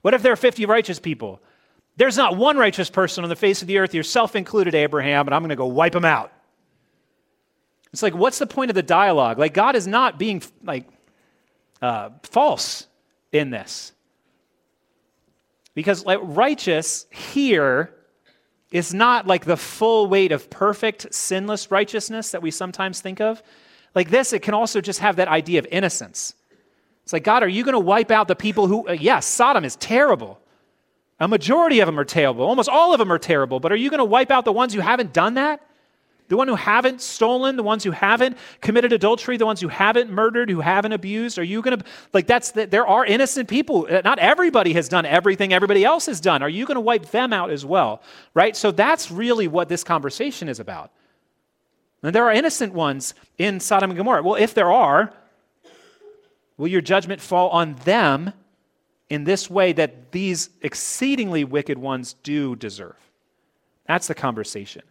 What if there are 50 righteous people? There's not one righteous person on the face of the earth, yourself included, Abraham, and I'm going to go wipe them out. It's like, what's the point of the dialogue? Like, God is not being like uh, false in this. Because like righteous here is not like the full weight of perfect, sinless righteousness that we sometimes think of. Like this, it can also just have that idea of innocence. It's like, God, are you going to wipe out the people who, uh, yes, Sodom is terrible. A majority of them are terrible. Almost all of them are terrible. But are you going to wipe out the ones who haven't done that? The one who haven't stolen, the ones who haven't committed adultery, the ones who haven't murdered, who haven't abused, are you going to, like, that's, the, there are innocent people. Uh, not everybody has done everything everybody else has done. Are you going to wipe them out as well? Right? So that's really what this conversation is about. And there are innocent ones in Sodom and Gomorrah. Well, if there are, will your judgment fall on them in this way that these exceedingly wicked ones do deserve? That's the conversation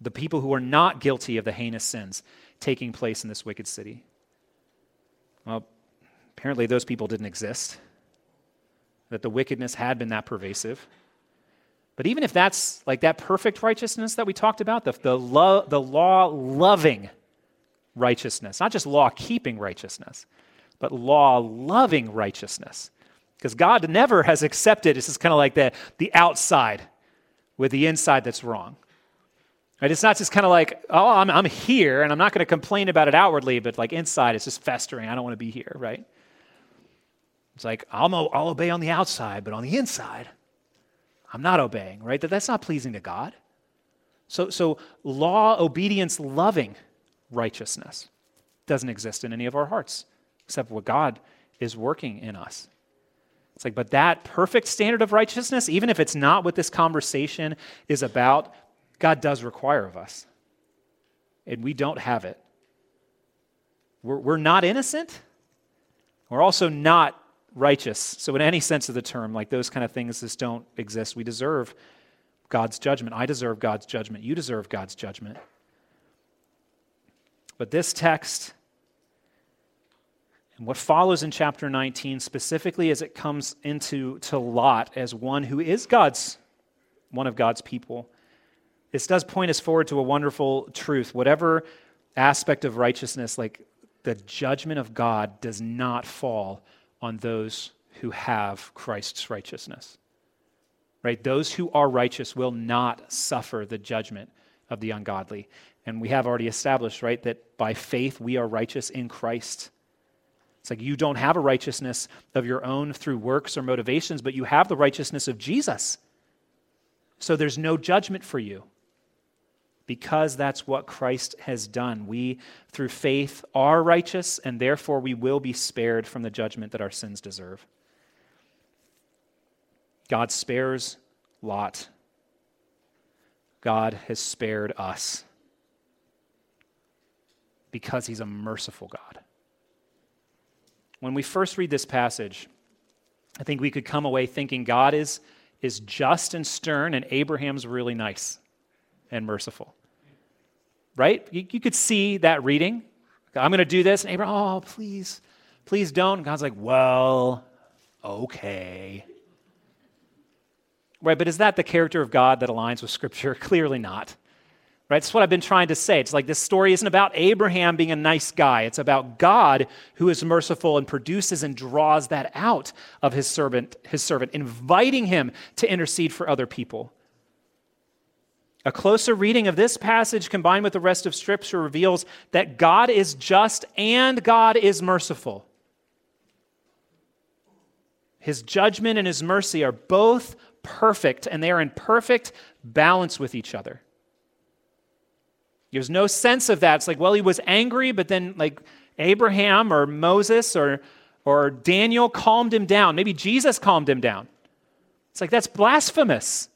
the people who are not guilty of the heinous sins taking place in this wicked city. Well, apparently those people didn't exist, that the wickedness had been that pervasive. But even if that's like that perfect righteousness that we talked about, the, the, lo- the law loving righteousness, not just law keeping righteousness, but law loving righteousness. Because God never has accepted, this is kind of like the, the outside with the inside that's wrong. Right? It's not just kind of like, oh, I'm, I'm here and I'm not going to complain about it outwardly, but like inside it's just festering. I don't want to be here, right? It's like, I'll, I'll obey on the outside, but on the inside, I'm not obeying, right? That that's not pleasing to God. So, so law obedience loving righteousness doesn't exist in any of our hearts except what God is working in us. It's like, but that perfect standard of righteousness, even if it's not what this conversation is about, God does require of us. And we don't have it. We're, we're not innocent. We're also not righteous. So, in any sense of the term, like those kind of things just don't exist. We deserve God's judgment. I deserve God's judgment. You deserve God's judgment. But this text and what follows in chapter 19, specifically as it comes into to Lot as one who is God's, one of God's people, this does point us forward to a wonderful truth. Whatever aspect of righteousness, like the judgment of God, does not fall on those who have Christ's righteousness. Right? Those who are righteous will not suffer the judgment of the ungodly. And we have already established, right, that by faith we are righteous in Christ. It's like you don't have a righteousness of your own through works or motivations, but you have the righteousness of Jesus. So there's no judgment for you because that's what Christ has done. We, through faith, are righteous, and therefore we will be spared from the judgment that our sins deserve. God spares Lot. God has spared us because he's a merciful God. When we first read this passage, I think we could come away thinking God is, is just and stern, and Abraham's really nice and merciful right? You, you could see that reading. I'm going to do this. And Abraham, oh, please, please don't. And God's like, well, okay. Right, but is that the character of God that aligns with Scripture? Clearly not. Right? That's what I've been trying to say. It's like this story isn't about Abraham being a nice guy. It's about God who is merciful and produces and draws that out of his servant, his servant, inviting him to intercede for other people. A closer reading of this passage combined with the rest of Scripture reveals that God is just and God is merciful. His judgment and his mercy are both perfect, and they are in perfect balance with each other. There's no sense of that. It's like, well, he was angry, but then, like, Abraham or Moses or, or Daniel calmed him down. Maybe Jesus calmed him down. It's like, that's blasphemous.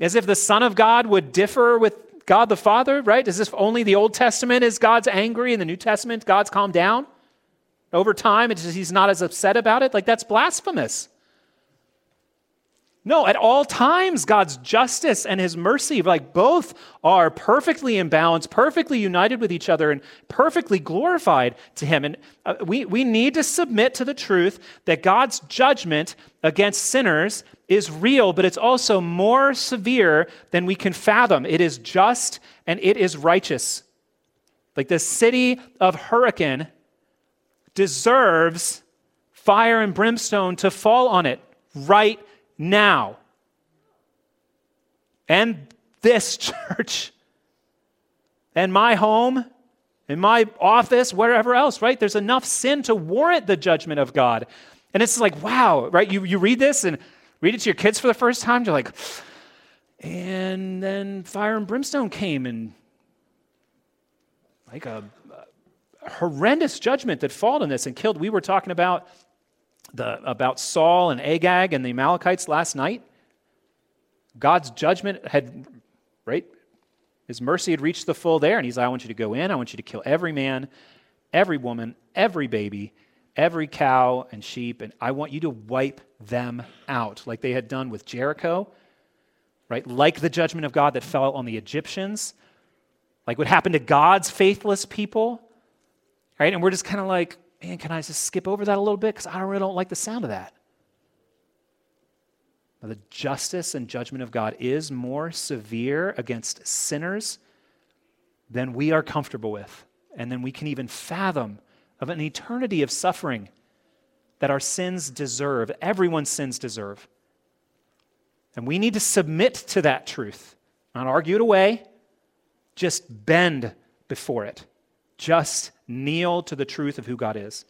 As if the Son of God would differ with God the Father, right? As if only the Old Testament is God's angry and the New Testament God's calmed down. Over time, just, he's not as upset about it. Like, that's blasphemous. No, at all times, God's justice and his mercy, like both are perfectly in balance, perfectly united with each other, and perfectly glorified to him. And uh, we, we need to submit to the truth that God's judgment against sinners is real, but it's also more severe than we can fathom. It is just and it is righteous. Like the city of Hurricane deserves fire and brimstone to fall on it right now. And this church, and my home, and my office, wherever else, right? There's enough sin to warrant the judgment of God. And it's like, wow, right? You, you read this and read it to your kids for the first time, you're like, And then fire and brimstone came and like a, a horrendous judgment that followed on this and killed. We were talking about the about Saul and Agag and the Amalekites last night. God's judgment had right his mercy had reached the full there, and he's like, I want you to go in, I want you to kill every man, every woman, every baby, every cow and sheep, and I want you to wipe them out, like they had done with Jericho, right? Like the judgment of God that fell on the Egyptians, like what happened to God's faithless people, right? And we're just kind of like, man, can I just skip over that a little bit? Because I really don't like the sound of that. The justice and judgment of God is more severe against sinners than we are comfortable with, and then we can even fathom of an eternity of suffering that our sins deserve, everyone's sins deserve. And we need to submit to that truth, not argue it away, just bend before it, just kneel to the truth of who God is.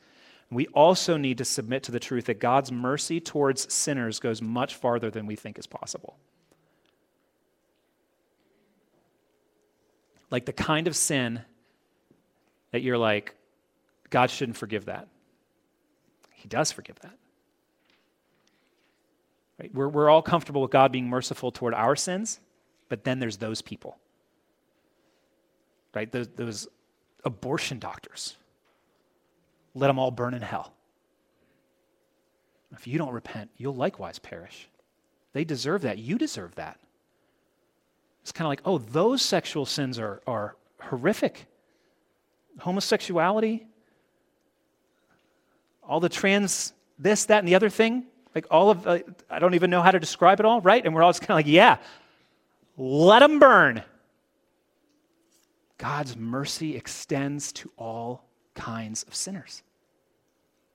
We also need to submit to the truth that God's mercy towards sinners goes much farther than we think is possible. Like the kind of sin that you're like, God shouldn't forgive that. He does forgive that. Right? We're, we're all comfortable with God being merciful toward our sins, but then there's those people. Right? Those, those abortion doctors let them all burn in hell. If you don't repent, you'll likewise perish. They deserve that. You deserve that. It's kind of like, oh, those sexual sins are, are horrific. Homosexuality, all the trans, this, that, and the other thing, like all of, uh, I don't even know how to describe it all, right? And we're all just kind of like, yeah, let them burn. God's mercy extends to all kinds of sinners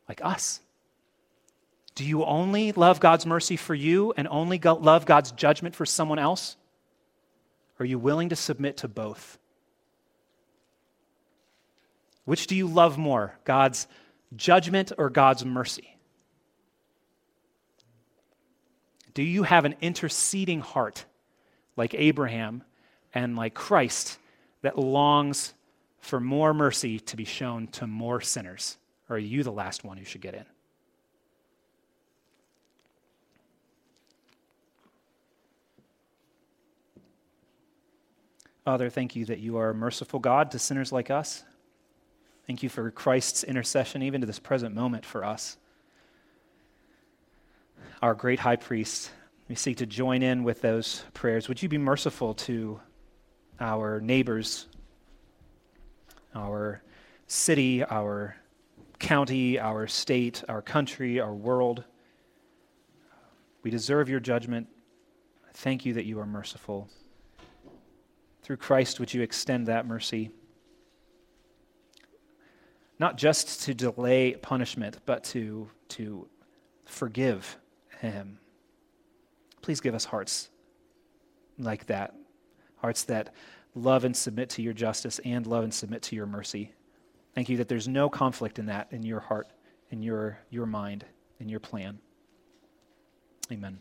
like us? Do you only love God's mercy for you and only love God's judgment for someone else? Are you willing to submit to both? Which do you love more, God's judgment or God's mercy? Do you have an interceding heart like Abraham and like Christ that longs for more mercy to be shown to more sinners? Or are you the last one who should get in? Father, thank you that you are a merciful God to sinners like us. Thank you for Christ's intercession, even to this present moment for us. Our great high priest, we seek to join in with those prayers. Would you be merciful to our neighbors, our city, our county, our state, our country, our world. We deserve your judgment. Thank you that you are merciful. Through Christ, would you extend that mercy? Not just to delay punishment, but to, to forgive him. Please give us hearts like that hearts that love and submit to your justice and love and submit to your mercy. Thank you that there's no conflict in that in your heart, in your, your mind, in your plan. Amen.